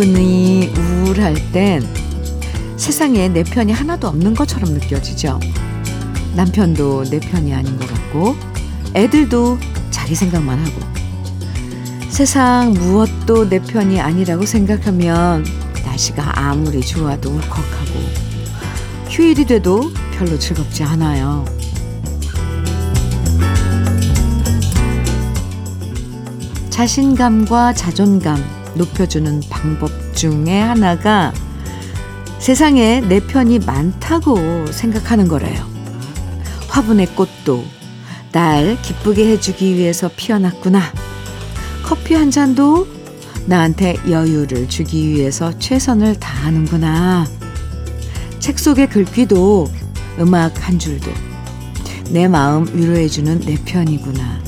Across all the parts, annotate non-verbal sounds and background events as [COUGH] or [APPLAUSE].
기분이 우울할 땐 세상에 내 편이 하나도 없는 것처럼 느껴지죠. 남편도 내 편이 아닌 것 같고, 애들도 자기 생각만 하고, 세상 무엇도 내 편이 아니라고 생각하면 날씨가 아무리 좋아도 울컥하고, 휴일이 돼도 별로 즐겁지 않아요. 자신감과 자존감 높여주는 방법 중에 하나가 세상에 내 편이 많다고 생각하는 거래요. 화분의 꽃도 날 기쁘게 해주기 위해서 피어났구나. 커피 한 잔도 나한테 여유를 주기 위해서 최선을 다하는구나. 책 속의 글귀도 음악 한 줄도 내 마음 위로해주는 내 편이구나.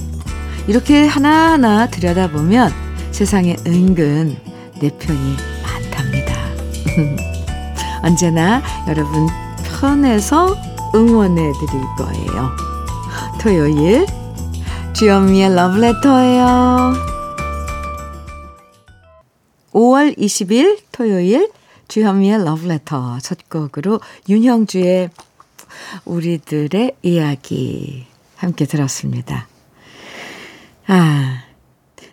이렇게 하나하나 들여다보면 세상에 은근 내 편이 많답니다. [LAUGHS] 언제나 여러분 편에서 응원해 드릴 거예요. 토요일 주현미의 러브레터예요. 5월 20일 토요일 주현미의 러브레터 첫 곡으로 윤형주의 우리들의 이야기 함께 들었습니다. 아,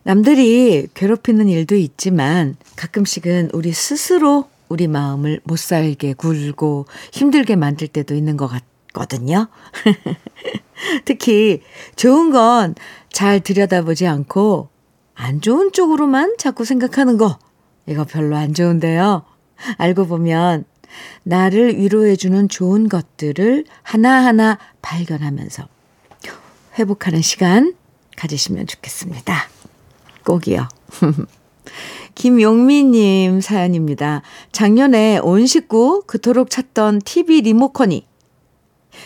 남들이 괴롭히는 일도 있지만 가끔씩은 우리 스스로 우리 마음을 못 살게 굴고 힘들게 만들 때도 있는 것 같거든요. [LAUGHS] 특히 좋은 건 잘 들여다보지 않고 안 좋은 쪽으로만 자꾸 생각하는 거. 이거 별로 안 좋은데요. 알고 보면 나를 위로해주는 좋은 것들을 하나하나 발견하면서 회복하는 시간 가지시면 좋겠습니다. 꼭이요. [LAUGHS] 김용미님 사연입니다. 작년에 온 식구 그토록 찾던 TV 리모컨이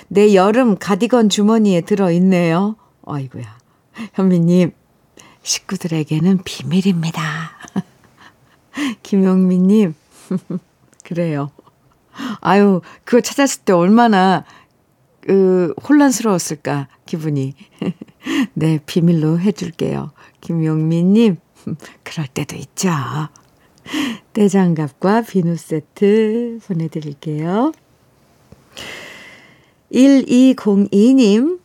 내 여름 가디건 주머니에 들어있네요. 아이고야. 현미님, 식구들에게는 비밀입니다. [LAUGHS] 김용미님, [LAUGHS] 그래요. 아유, 그거 찾았을 때 얼마나, 그, 혼란스러웠을까, 기분이. 네, 비밀로 해줄게요. 김용미님, [LAUGHS] 그럴 때도 있죠. 떼장갑과 비누 세트 보내드릴게요. 1202님,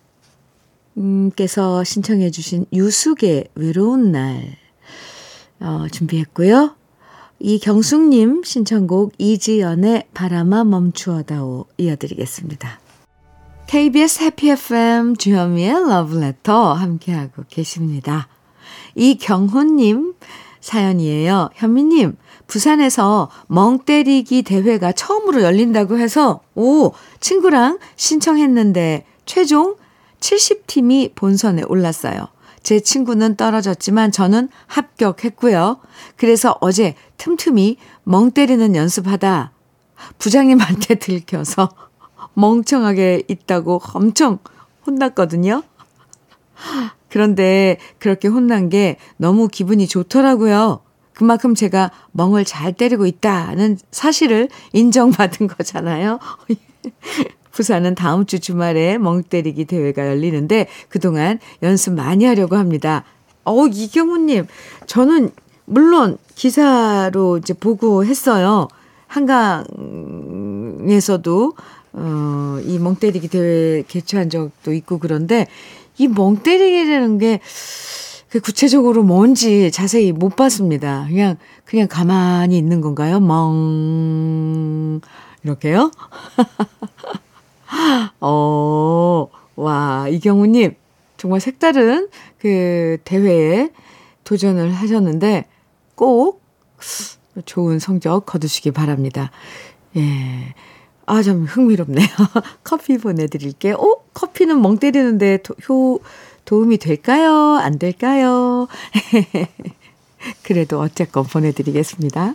께서 신청해 주신 유숙의 외로운 날 어, 준비했고요. 이경숙님 신청곡 이지연의 바람아 멈추어다오 이어드리겠습니다. KBS 해피 FM 주현미의 러브레터 함께하고 계십니다. 이경훈님 사연이에요. 현미님, 부산에서 멍 때리기 대회가 처음으로 열린다고 해서, 오, 친구랑 신청했는데, 최종 70팀이 본선에 올랐어요. 제 친구는 떨어졌지만 저는 합격했고요. 그래서 어제 틈틈이 멍 때리는 연습하다 부장님한테 [LAUGHS] 들켜서 멍청하게 있다고 엄청 혼났거든요. 그런데 그렇게 혼난 게 너무 기분이 좋더라고요. 그만큼 제가 멍을 잘 때리고 있다는 사실을 인정받은 [LAUGHS] 거잖아요. [LAUGHS] 부산은 다음 주 주말에 멍 때리기 대회가 열리는데 그동안 연습 많이 하려고 합니다. 어, 이경우님, 저는 물론 기사로 이제 보고 했어요. 한강에서도, 어, 이 멍 때리기 대회 개최한 적도 있고 그런데 이 멍 때리기라는 게 그 구체적으로 뭔지 자세히 못 봤습니다. 그냥, 그냥 가만히 있는 건가요? 멍, 이렇게요? [LAUGHS] 어, 와, 이경우님, 정말 색다른 그 대회에 도전을 하셨는데 꼭 좋은 성적 거두시기 바랍니다. 예. 아, 좀 흥미롭네요. [LAUGHS] 커피 보내드릴게요. 어? 커피는 멍 때리는데 도, 효, 도움이 될까요? 안 될까요? [LAUGHS] 그래도 어쨌건 보내드리겠습니다.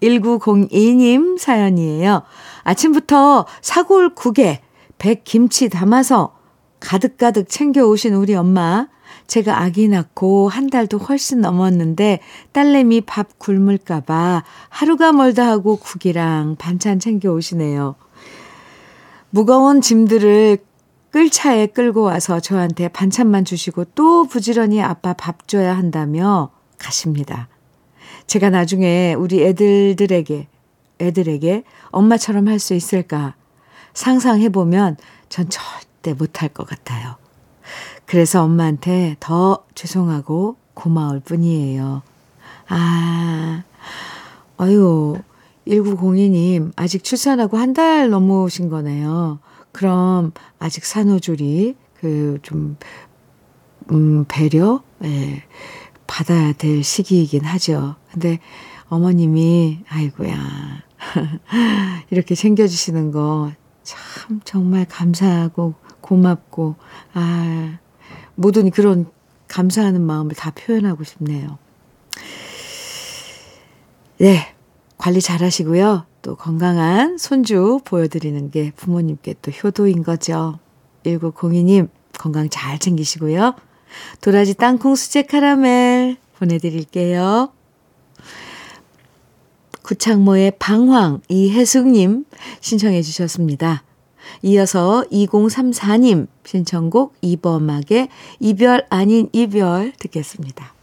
1902님 사연이에요. 아침부터 사골 국에 백김치 담아서 가득가득 챙겨오신 우리 엄마. 제가 아기 낳고 한 달도 훨씬 넘었는데 딸내미 밥 굶을까봐 하루가 멀다 하고 국이랑 반찬 챙겨오시네요. 무거운 짐들을 끌차에 끌고 와서 저한테 반찬만 주시고 또 부지런히 아빠 밥 줘야 한다며 가십니다. 제가 나중에 우리 애들들에게, 애들에게 엄마처럼 할 수 있을까 상상해보면 전 절대 못할 것 같아요. 그래서 엄마한테 더 죄송하고 고마울 뿐이에요. 아, 아유, 1902님, 아직 출산하고 한 달 넘으신 거네요. 그럼 아직 산후조리, 그, 좀, 음, 배려? 예, 받아야 될 시기이긴 하죠. 근데 어머님이, 아이고야. [LAUGHS] 이렇게 챙겨주시는 거 참 정말 감사하고 고맙고, 아, 모든 그런 감사하는 마음을 다 표현하고 싶네요. 네. 관리 잘 하시고요. 또 건강한 손주 보여드리는 게 부모님께 또 효도인 거죠. 1902님, 건강 잘 챙기시고요. 도라지 땅콩 수제 카라멜 보내드릴게요. 구창모의 방황 이혜숙님 신청해 주셨습니다. 이어서 2034님 신청곡 이범학의 이별 아닌 이별 듣겠습니다.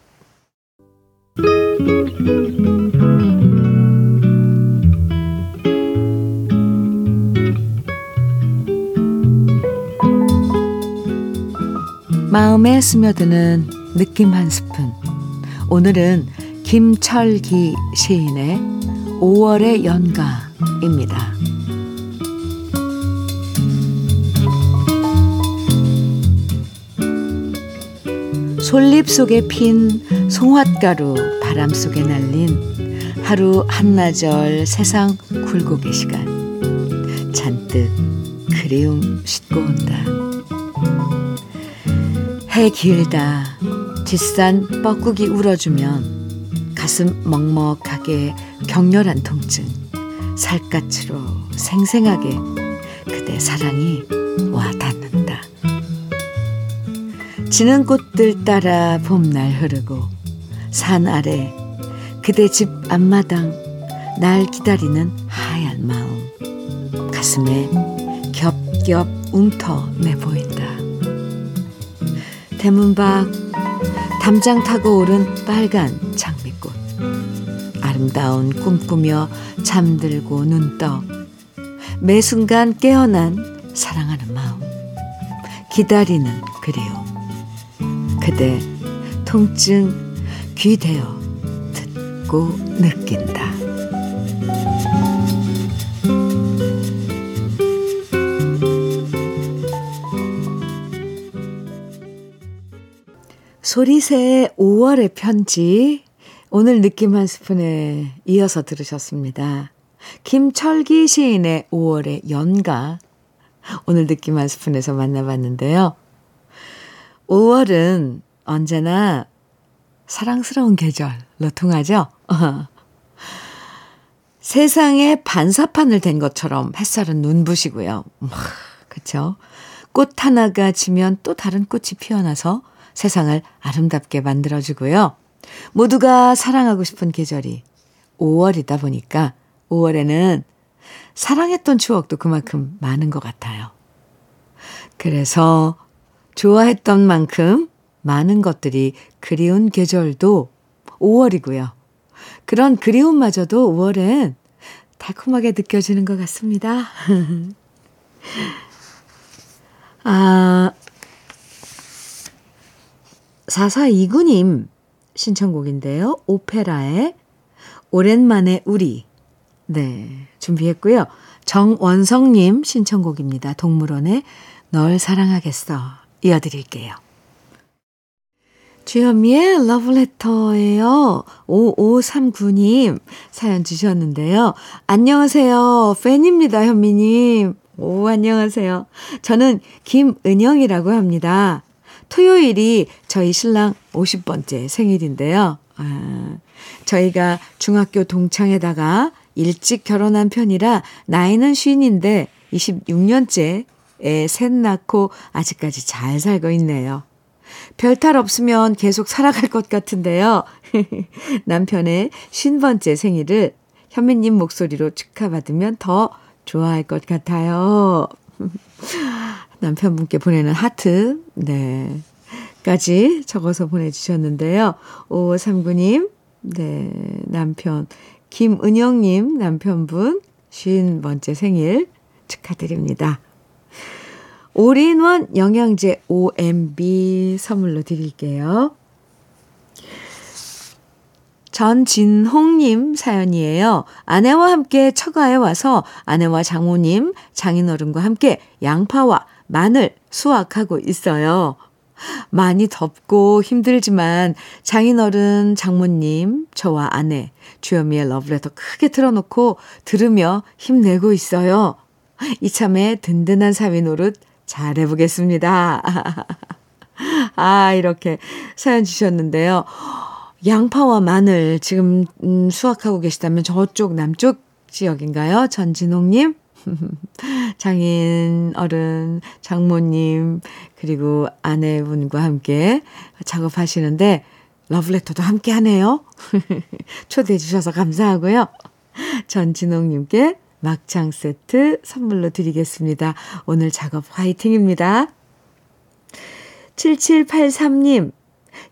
마음에 스며드는 느낌 한 스푼. 오늘은 김철기 시인의 5월의 연가입니다. 솔잎 속에 핀 송화가루 바람 속에 날린 하루 한나절 세상 굴곡의 시간 잔뜩 그리움 싣고 온다. 해 길다 뒷산 뻐꾸기 울어주면 가슴 먹먹하게 격렬한 통증 살갗으로 생생하게 그대 사랑이 와 닿는다. 지는 꽃들 따라 봄날 흐르고 산 아래 그대 집 앞마당 날 기다리는 하얀 마음 가슴에 겹겹 움터 내 보인다. 대문 밖 담장 타고 오른 빨간 장미꽃. 아름다운 꿈꾸며 잠들고 눈떠 매 순간 깨어난 사랑하는 마음. 기다리는 그리움. 그대 통증 귀대어 듣고 느낀다. 소리새의 5월의 편지 오늘 느낌 한 스푼에 이어서 들으셨습니다. 김철기 시인의 5월의 연가 오늘 느낌 한 스푼에서 만나봤는데요. 5월은 언제나 사랑스러운 계절로 통하죠. [LAUGHS] 세상에 반사판을 댄 것처럼 햇살은 눈부시고요. 그렇죠? 꽃 하나가 지면 또 다른 꽃이 피어나서 세상을 아름답게 만들어주고요. 모두가 사랑하고 싶은 계절이 5월이다 보니까 5월에는 사랑했던 추억도 그만큼 많은 것 같아요. 그래서 좋아했던 만큼 많은 것들이 그리운 계절도 5월이고요. 그런 그리움마저도 5월엔 달콤하게 느껴지는 것 같습니다. [LAUGHS] 아, 4429님 신청곡인데요. 오페라의 오랜만에 우리. 네, 준비했고요. 정원성님 신청곡입니다. 동물원의 널 사랑하겠어. 이어드릴게요. 주현미의 러브레터예요. 5539님 사연 주셨는데요. 안녕하세요. 팬입니다, 현미님. 오, 안녕하세요. 저는 김은영이라고 합니다. 토요일이 저희 신랑 50번째 생일인데요. 아, 저희가 중학교 동창에다가 일찍 결혼한 편이라 나이는 쉰인데 26년째 애 셋 낳고 아직까지 잘 살고 있네요. 별탈 없으면 계속 살아갈 것 같은데요. [LAUGHS] 남편의 쉰 번째 생일을 현미님 목소리로 축하받으면 더 좋아할 것 같아요. [LAUGHS] 남편분께 보내는 하트, 네. 까지 적어서 보내주셨는데요. 5539님, 네, 남편 김은영님 남편분 50번째 생일 축하드립니다. 올인원 영양제 OMB 선물로 드릴게요. 전진홍님 사연이에요. 아내와 함께 처가에 와서 아내와 장모님, 장인어른과 함께 양파와 마늘 수확하고 있어요. 많이 덥고 힘들지만 장인어른, 장모님, 저와 아내, 주현미의 러브레터 크게 틀어놓고 들으며 힘내고 있어요. 이참에 든든한 사위 노릇 잘 해보겠습니다. [LAUGHS] 아, 이렇게 사연 주셨는데요. 양파와 마늘 지금 음, 수확하고 계시다면 저쪽 남쪽 지역인가요? 전진홍님? [LAUGHS] 장인 어른, 장모님, 그리고 아내분과 함께 작업하시는데 러브레터도 함께 하네요. [LAUGHS] 초대해 주셔서 감사하고요. 전진홍님께 막창 세트 선물로 드리겠습니다. 오늘 작업 화이팅입니다. 7783님,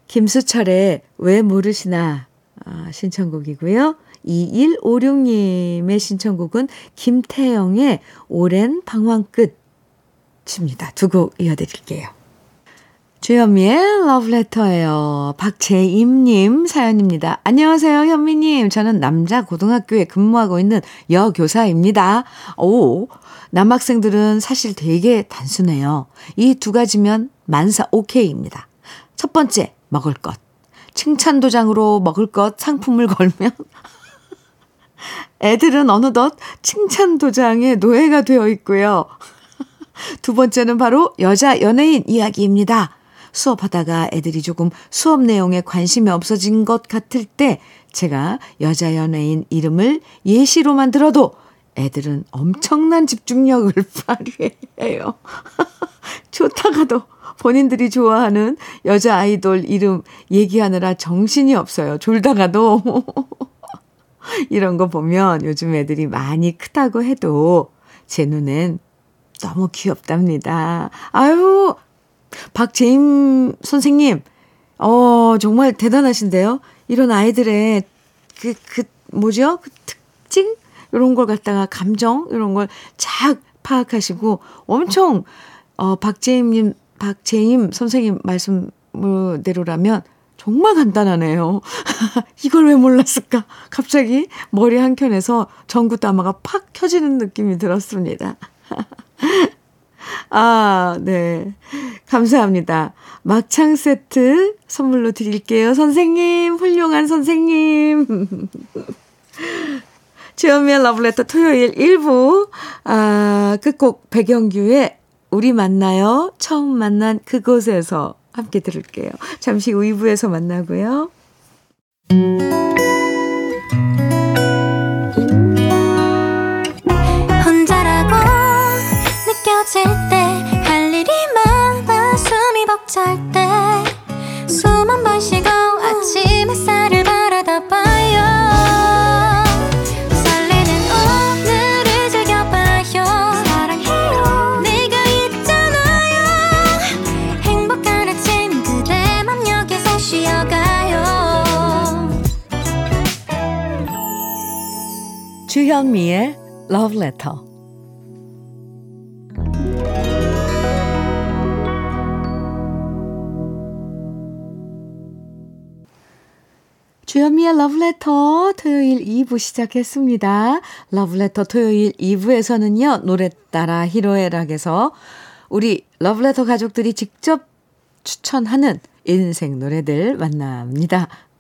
김수철의 왜 모르시나 아, 신청곡이고요. 2156님의 신청곡은 김태영의 오랜 방황 끝입니다. 두 곡 이어드릴게요. 주현미의 러브레터예요. 박재임님 사연입니다. 안녕하세요, 현미님. 저는 남자 고등학교에 근무하고 있는 여교사입니다. 오, 남학생들은 사실 되게 단순해요. 이 두 가지면 만사 오케이입니다. 첫 번째, 먹을 것. 칭찬 도장으로 먹을 것 상품을 걸면 애들은 어느덧 칭찬 도장의 노예가 되어 있고요. [LAUGHS] 두 번째는 바로 여자 연예인 이야기입니다. 수업하다가 애들이 조금 수업 내용에 관심이 없어진 것 같을 때 제가 여자 연예인 이름을 예시로 만 들어도 애들은 엄청난 집중력을 [LAUGHS] 발휘해요. [LAUGHS] 좋다가도 본인들이 좋아하는 여자 아이돌 이름 얘기하느라 정신이 없어요. 졸다가도. 이런 거 보면 요즘 애들이 많이 크다고 해도 제 눈엔 너무 귀엽답니다. 아유, 박재임 선생님, 어, 정말 대단하신데요? 이런 아이들의 그, 그, 뭐죠? 그 특징? 이런 걸 갖다가 감정? 이런 걸잘 파악하시고 엄청, 어, 박재임님, 박재임 선생님 말씀대로라면 정말 간단하네요. [LAUGHS] 이걸 왜 몰랐을까? 갑자기 머리 한켠에서 전구 따마가 팍 켜지는 느낌이 들었습니다. [LAUGHS] 아, 네. 감사합니다. 막창 세트 선물로 드릴게요. 선생님, 훌륭한 선생님. [LAUGHS] 주현미의 러브레터 토요일 1부, 아, 끝곡 백영규의 우리 만나요. 처음 만난 그곳에서 함께 들을게요. 잠시 후 2부에서 만나고요. 혼자라고 느껴질 때 할 일이 많아 숨이 벅찰 때 주현미의 러브레터. 주현미의 러브레터 토요일 2부 시작했습니다. 러브레터 토요일 2부에서는요, 노래 따라 히로에락에서 우리 러브레터 가족들이 직접 추천하는 인생 노래들 만납니다.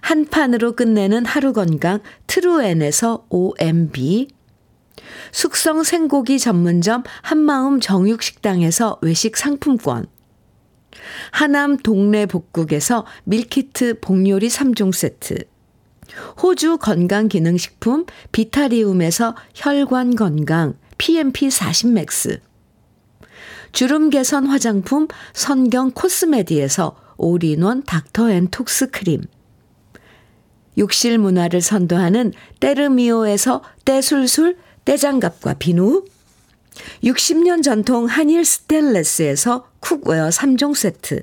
한 판으로 끝내는 하루 건강 트루엔에서 OMB 숙성 생고기 전문점 한마음 정육식당에서 외식 상품권 하남 동네 복국에서 밀키트 복요리 3종 세트. 호주 건강기능식품 비타리움에서 혈관 건강 PMP 40 맥스. 주름 개선 화장품 선경 코스메디에서 올인원 닥터앤톡스 크림. 욕실 문화를 선도하는 때르미오에서 때술술 때장갑과 비누. 60년 전통 한일 스텐레스에서 cookware 3종 세트.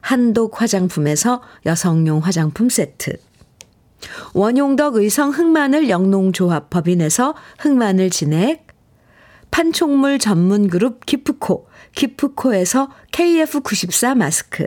한독 화장품에서 여성용 화장품 세트. 원용덕 의성 흑마늘 영농조합 법인에서 흑마늘 진액. 판촉물 전문 그룹 기프코. 기프코에서 KF94 마스크.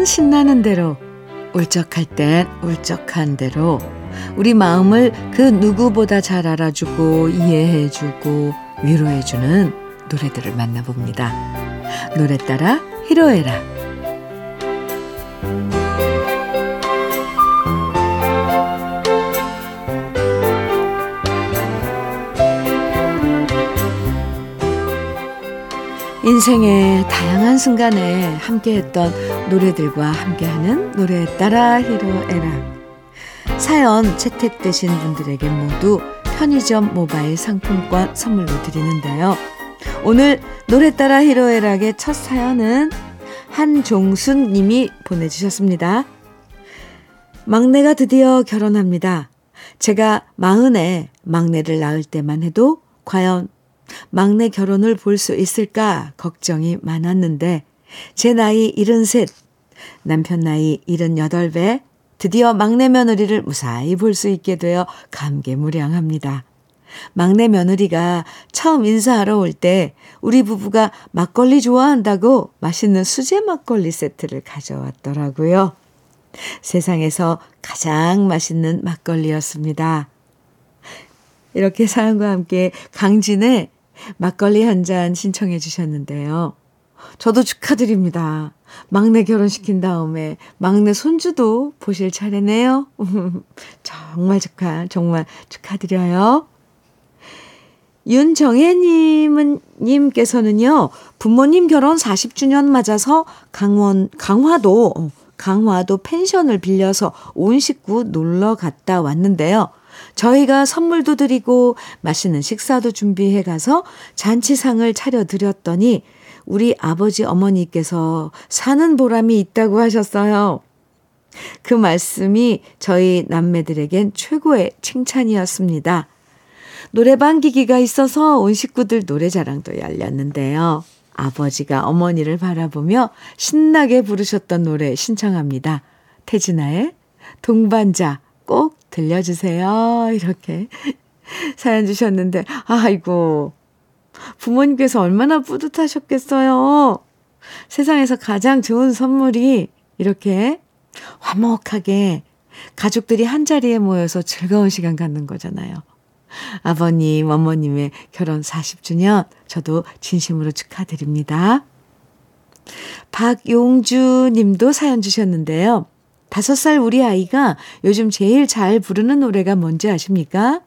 신나면 신나는 대로, 울적할 땐 울적한 대로, 우리 마음을 그 누구보다 잘 알아주고 이해해주고 위로해주는 노래들을 만나봅니다. 노래 따라 히로에라. 인생의 다양한 순간에 함께했던 노래들과 함께하는 노래 따라 히로에라. 사연 채택되신 분들에게 모두 편의점 모바일 상품권 선물로 드리는데요. 오늘 노래 따라 히로에락의 첫 사연은 한종순 님이 보내주셨습니다. 막내가 드디어 결혼합니다. 제가 마흔에 막내를 낳을 때만 해도 과연 막내 결혼을 볼 수 있을까 걱정이 많았는데 제 나이 73, 남편 나이 78배 드디어 막내 며느리를 무사히 볼 수 있게 되어 감개무량합니다. 막내 며느리가 처음 인사하러 올 때 우리 부부가 막걸리 좋아한다고 맛있는 수제 막걸리 세트를 가져왔더라고요. 세상에서 가장 맛있는 막걸리였습니다. 이렇게 사연과 함께 강진의 막걸리 한 잔 신청해 주셨는데요. 저도 축하드립니다. 막내 결혼시킨 다음에 막내 손주도 보실 차례네요. [LAUGHS] 정말 축하, 정말 축하드려요. 윤정혜님은, 님께서는요, 부모님 결혼 40주년 맞아서 강원, 강화도, 어, 강화도 펜션을 빌려서 온 식구 놀러 갔다 왔는데요. 저희가 선물도 드리고 맛있는 식사도 준비해 가서 잔치상을 차려드렸더니 우리 아버지 어머니께서 사는 보람이 있다고 하셨어요. 그 말씀이 저희 남매들에겐 최고의 칭찬이었습니다. 노래방 기기가 있어서 온 식구들 노래 자랑도 열렸는데요. 아버지가 어머니를 바라보며 신나게 부르셨던 노래 신청합니다. 태진아의 동반자 꼭 들려주세요. 이렇게 사연 주셨는데, 아이고, 부모님께서 얼마나 뿌듯하셨겠어요. 세상에서 가장 좋은 선물이 이렇게 화목하게 가족들이 한 자리에 모여서 즐거운 시간 갖는 거잖아요. 아버님, 어머님의 결혼 40주년 저도 진심으로 축하드립니다. 박용주 님도 사연 주셨는데요. 다섯 살 우리 아이가 요즘 제일 잘 부르는 노래가 뭔지 아십니까?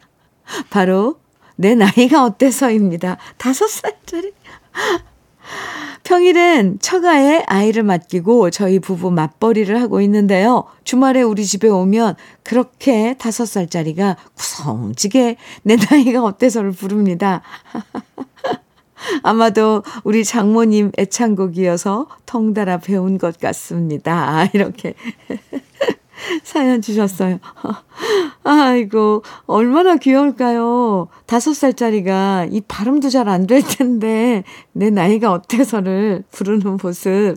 바로 내 나이가 어때서입니다. 다섯 살짜리. 평일엔 처가에 아이를 맡기고 저희 부부 맞벌이를 하고 있는데요. 주말에 우리 집에 오면 그렇게 다섯 살짜리가 구성지게 내 나이가 어때서를 부릅니다. [LAUGHS] 아마도 우리 장모님 애창곡이어서 덩달아 배운 것 같습니다. 이렇게 [LAUGHS] 사연 주셨어요. 아이고, 얼마나 귀여울까요? 다섯 살짜리가 이 발음도 잘 안 될 텐데, 내 나이가 어때서를 부르는 모습.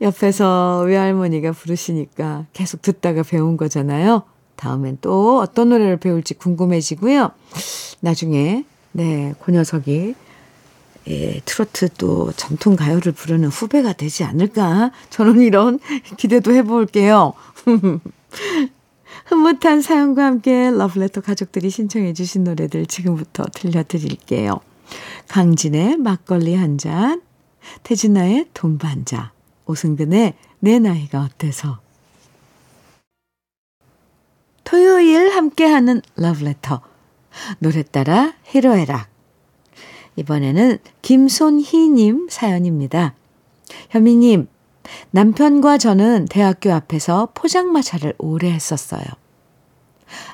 옆에서 외할머니가 부르시니까 계속 듣다가 배운 거잖아요. 다음엔 또 어떤 노래를 배울지 궁금해지고요. 나중에, 네, 그 녀석이 예, 트로트 또 전통 가요를 부르는 후배가 되지 않을까? 저는 이런 [LAUGHS] 기대도 해볼게요. [LAUGHS] 흐뭇한 사연과 함께 러브레터 가족들이 신청해 주신 노래들 지금부터 들려드릴게요. 강진의 막걸리 한 잔, 태진아의 동반자, 오승근의 내 나이가 어때서 토요일 함께하는 러브레터 노래 따라 히로에락 이번에는 김손희님 사연입니다. 현미님, 남편과 저는 대학교 앞에서 포장마차를 오래 했었어요.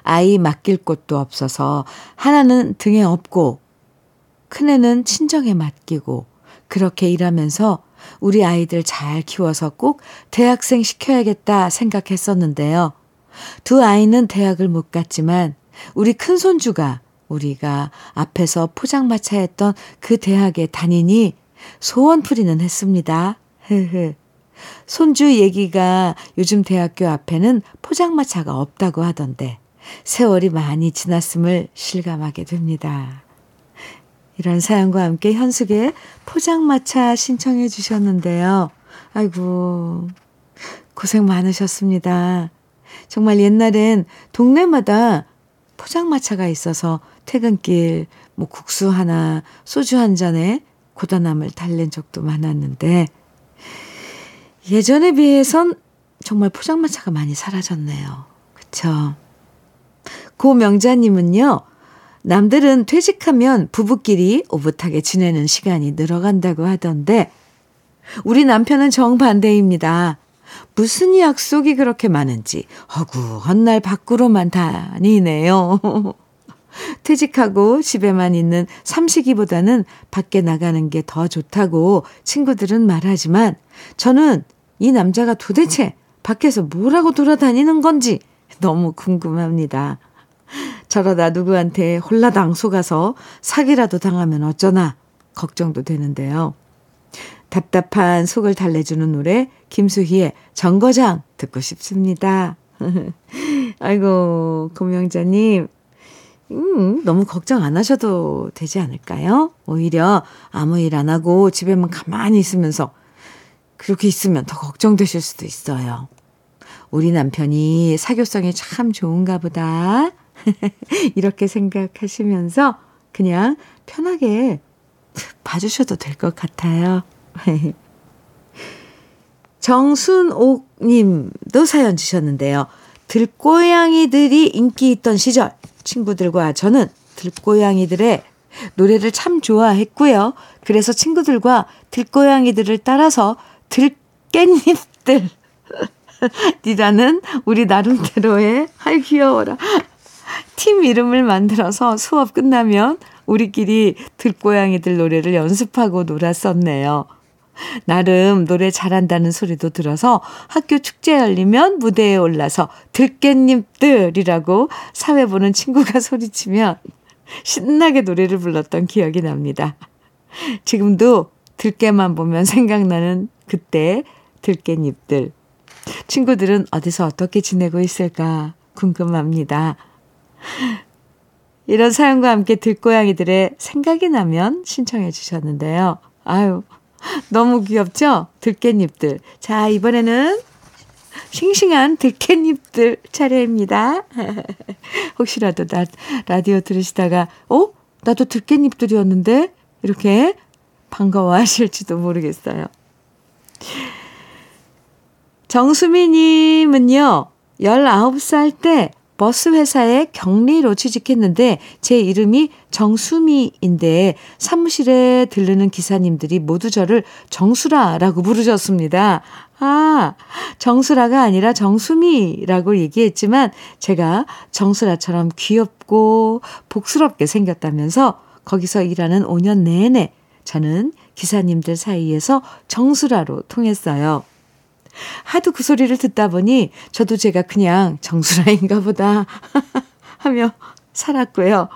아이 맡길 곳도 없어서 하나는 등에 업고 큰애는 친정에 맡기고 그렇게 일하면서 우리 아이들 잘 키워서 꼭 대학생 시켜야겠다 생각했었는데요. 두 아이는 대학을 못 갔지만 우리 큰손주가 우리가 앞에서 포장마차 했던 그 대학에 다니니 소원풀이는 했습니다. 흐흐. 손주 얘기가 요즘 대학교 앞에는 포장마차가 없다고 하던데 세월이 많이 지났음을 실감하게 됩니다. 이런 사연과 함께 현숙의 포장마차 신청해 주셨는데요. 아이고, 고생 많으셨습니다. 정말 옛날엔 동네마다 포장마차가 있어서 퇴근길 뭐 국수 하나, 소주 한 잔에 고단함을 달랜 적도 많았는데 예전에 비해선 정말 포장마차가 많이 사라졌네요. 그쵸? 고 명자님은요, 남들은 퇴직하면 부부끼리 오붓하게 지내는 시간이 늘어간다고 하던데, 우리 남편은 정반대입니다. 무슨 약속이 그렇게 많은지 허구한 날 밖으로만 다니네요. [LAUGHS] 퇴직하고 집에만 있는 삼식이보다는 밖에 나가는 게 더 좋다고 친구들은 말하지만 저는 이 남자가 도대체 밖에서 뭐라고 돌아다니는 건지 너무 궁금합니다. 저러다 누구한테 홀라당 속아서 사기라도 당하면 어쩌나 걱정도 되는데요. 답답한 속을 달래주는 노래 김수희의 정거장 듣고 싶습니다. [LAUGHS] 아이고 고명자님 음, 너무 걱정 안 하셔도 되지 않을까요? 오히려 아무 일 안 하고 집에만 가만히 있으면서 그렇게 있으면 더 걱정되실 수도 있어요. 우리 남편이 사교성이 참 좋은가 보다. [LAUGHS] 이렇게 생각하시면서 그냥 편하게 봐주셔도 될 것 같아요. [LAUGHS] 정순옥 님도 사연 주셨는데요. 들고양이들이 인기 있던 시절 친구들과 저는 들고양이들의 노래를 참 좋아했고요. 그래서 친구들과 들고양이들을 따라서 들깻잎들 이라는 우리 나름대로의 아이 귀여워라. 팀 이름을 만들어서 수업 끝나면 우리끼리 들고양이들 노래를 연습하고 놀았었네요. 나름 노래 잘한다는 소리도 들어서 학교 축제 열리면 무대에 올라서 들깻잎들이라고 사회 보는 친구가 [LAUGHS] 소리치면 신나게 노래를 불렀던 기억이 납니다. 지금도 들깨만 보면 생각나는 그때 들깻잎들. 친구들은 어디서 어떻게 지내고 있을까 궁금합니다. 이런 사연과 함께 들고양이들의 생각이 나면 신청해 주셨는데요. 아유, [LAUGHS] 너무 귀엽죠? 들깻잎들. 자, 이번에는 싱싱한 들깻잎들 차례입니다. [LAUGHS] 혹시라도 나 라디오 들으시다가, 어? 나도 들깻잎들이었는데? 이렇게 반가워 하실지도 모르겠어요. 정수미님은요, 19살 때 버스 회사에 격리로 취직했는데 제 이름이 정수미인데 사무실에 들르는 기사님들이 모두 저를 정수라라고 부르셨습니다. 아, 정수라가 아니라 정수미라고 얘기했지만 제가 정수라처럼 귀엽고 복스럽게 생겼다면서 거기서 일하는 5년 내내 저는 기사님들 사이에서 정수라로 통했어요. 하도 그 소리를 듣다 보니 저도 제가 그냥 정수라인가 보다 [LAUGHS] 하며 살았고요.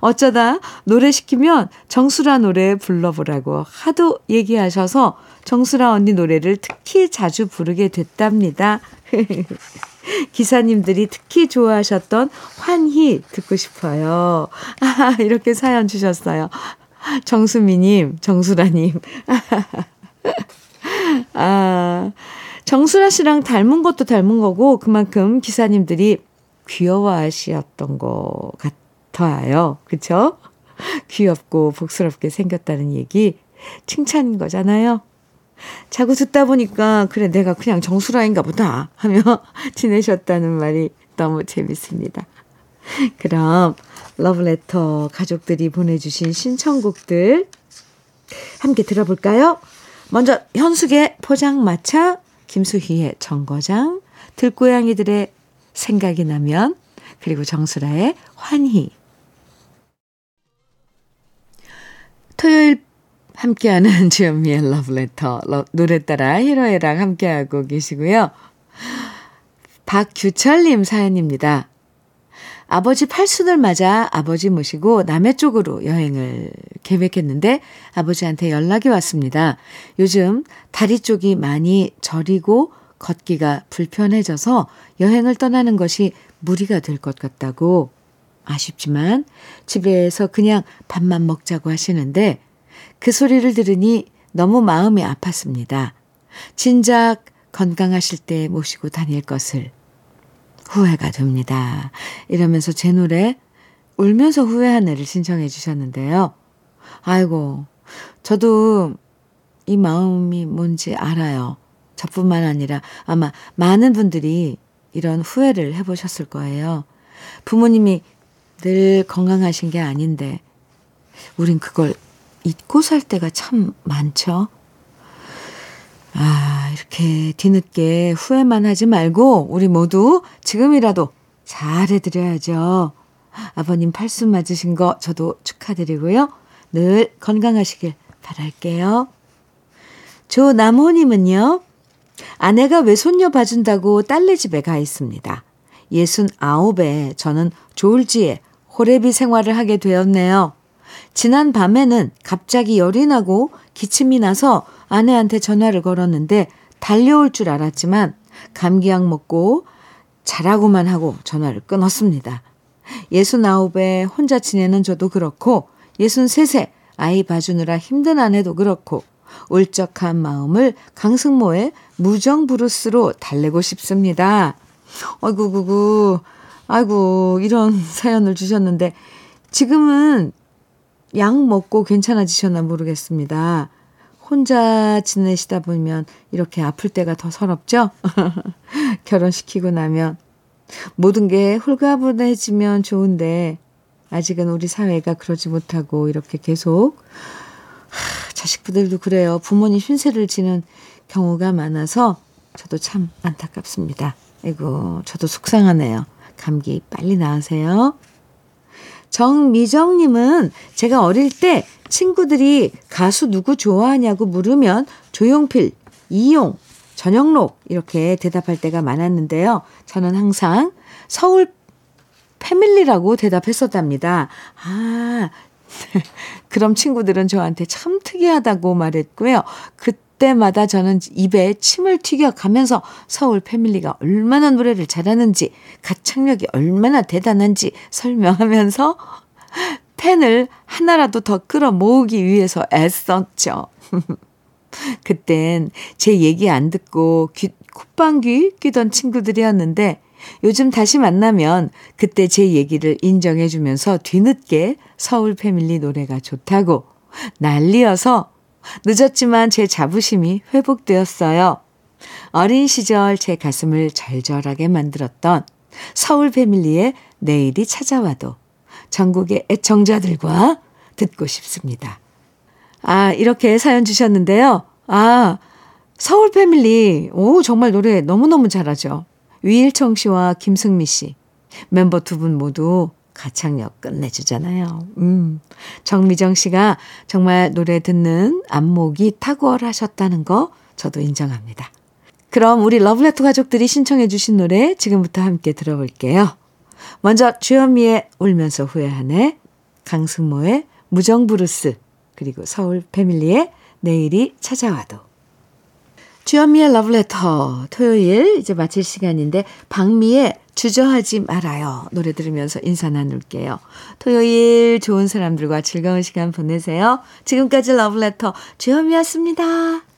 어쩌다 노래 시키면 정수라 노래 불러보라고 하도 얘기하셔서 정수라 언니 노래를 특히 자주 부르게 됐답니다. [LAUGHS] 기사님들이 특히 좋아하셨던 환희 듣고 싶어요. 아, [LAUGHS] 이렇게 사연 주셨어요. 정수미님, 정수라님. 아, 정수라 씨랑 닮은 것도 닮은 거고, 그만큼 기사님들이 귀여워하셨던 것 같아요. 그쵸? [LAUGHS] 귀엽고 복스럽게 생겼다는 얘기 칭찬인 거잖아요. 자꾸 듣다 보니까 그래 내가 그냥 정수라인가 보다 하며 [LAUGHS] 지내셨다는 말이 너무 재밌습니다. 그럼 러브레터 가족들이 보내주신 신청곡들 함께 들어볼까요? 먼저 현숙의 포장마차, 김수희의 정거장, 들고양이들의 생각이 나면 그리고 정수라의 환희 토요일 함께하는 [LAUGHS] 주현미의 러브레터 노래 따라 히로에랑 함께하고 계시고요. 박규철님 사연입니다. 아버지 팔순을 맞아 아버지 모시고 남해 쪽으로 여행을 계획했는데 아버지한테 연락이 왔습니다. 요즘 다리 쪽이 많이 저리고 걷기가 불편해져서 여행을 떠나는 것이 무리가 될 것 같다고 아쉽지만 집에서 그냥 밥만 먹자고 하시는데 그 소리를 들으니 너무 마음이 아팠습니다. 진작 건강하실 때 모시고 다닐 것을 후회가 됩니다. 이러면서 제 노래 울면서 후회한 애를 신청해 주셨는데요. 아이고, 저도 이 마음이 뭔지 알아요. 저뿐만 아니라 아마 많은 분들이 이런 후회를 해보셨을 거예요. 부모님이 늘 건강하신 게 아닌데, 우린 그걸 잊고 살 때가 참 많죠. 아, 이렇게 뒤늦게 후회만 하지 말고 우리 모두 지금이라도 잘해드려야죠. 아버님 팔순 맞으신 거 저도 축하드리고요. 늘 건강하시길 바랄게요. 조남호님은요. 아내가 외손녀 봐준다고 딸네 집에 가 있습니다. 예순 아홉에 저는 졸지에 호래비 생활을 하게 되었네요. 지난 밤에는 갑자기 열이 나고 기침이 나서 아내한테 전화를 걸었는데 달려올 줄 알았지만 감기약 먹고 자라고만 하고 전화를 끊었습니다. 예순 아홉에 혼자 지내는 저도 그렇고 예순 셋에 아이 봐주느라 힘든 아내도 그렇고 울적한 마음을 강승모의 무정 브루스로 달래고 싶습니다. 아이고 구구 아이고 이런 사연을 주셨는데 지금은 약 먹고 괜찮아지셨나 모르겠습니다. 혼자 지내시다 보면 이렇게 아플 때가 더 서럽죠? [LAUGHS] 결혼시키고 나면 모든 게 홀가분해지면 좋은데 아직은 우리 사회가 그러지 못하고 이렇게 계속 하, 자식부들도 그래요. 부모님 신세를 지는 경우가 많아서 저도 참 안타깝습니다. 아이고 저도 속상하네요. 감기 빨리 나으세요. 정미정님은 제가 어릴 때 친구들이 가수 누구 좋아하냐고 물으면 조용필, 이용, 전영록 이렇게 대답할 때가 많았는데요. 저는 항상 서울 패밀리라고 대답했었답니다. 아, [LAUGHS] 그럼 친구들은 저한테 참 특이하다고 말했고요. 그때마다 저는 입에 침을 튀겨 가면서 서울 패밀리가 얼마나 노래를 잘하는지, 가창력이 얼마나 대단한지 설명하면서 팬을 하나라도 더 끌어 모으기 위해서 애썼죠. [LAUGHS] 그땐 제 얘기 안 듣고 귀, 콧방귀 끼던 친구들이었는데 요즘 다시 만나면 그때 제 얘기를 인정해주면서 뒤늦게 서울 패밀리 노래가 좋다고 난리여서 늦었지만 제 자부심이 회복되었어요. 어린 시절 제 가슴을 절절하게 만들었던 서울 패밀리의 내일이 찾아와도 전국의 애청자들과 듣고 싶습니다. 아, 이렇게 사연 주셨는데요. 아, 서울 패밀리. 오, 정말 노래 너무너무 잘하죠. 위일청 씨와 김승미 씨. 멤버 두 분 모두 가창력 끝내주잖아요. 음. 정미정 씨가 정말 노래 듣는 안목이 탁월하셨다는 거 저도 인정합니다. 그럼 우리 러브레터 가족들이 신청해 주신 노래 지금부터 함께 들어볼게요. 먼저 주현미의 울면서 후회하네, 강승모의 무정브루스, 그리고 서울 패밀리의 내일이 찾아와도. 주현미의 러브레터 토요일 이제 마칠 시간인데 박미의 주저하지 말아요 노래 들으면서 인사 나눌게요. 토요일 좋은 사람들과 즐거운 시간 보내세요. 지금까지 러브레터 주현미였습니다.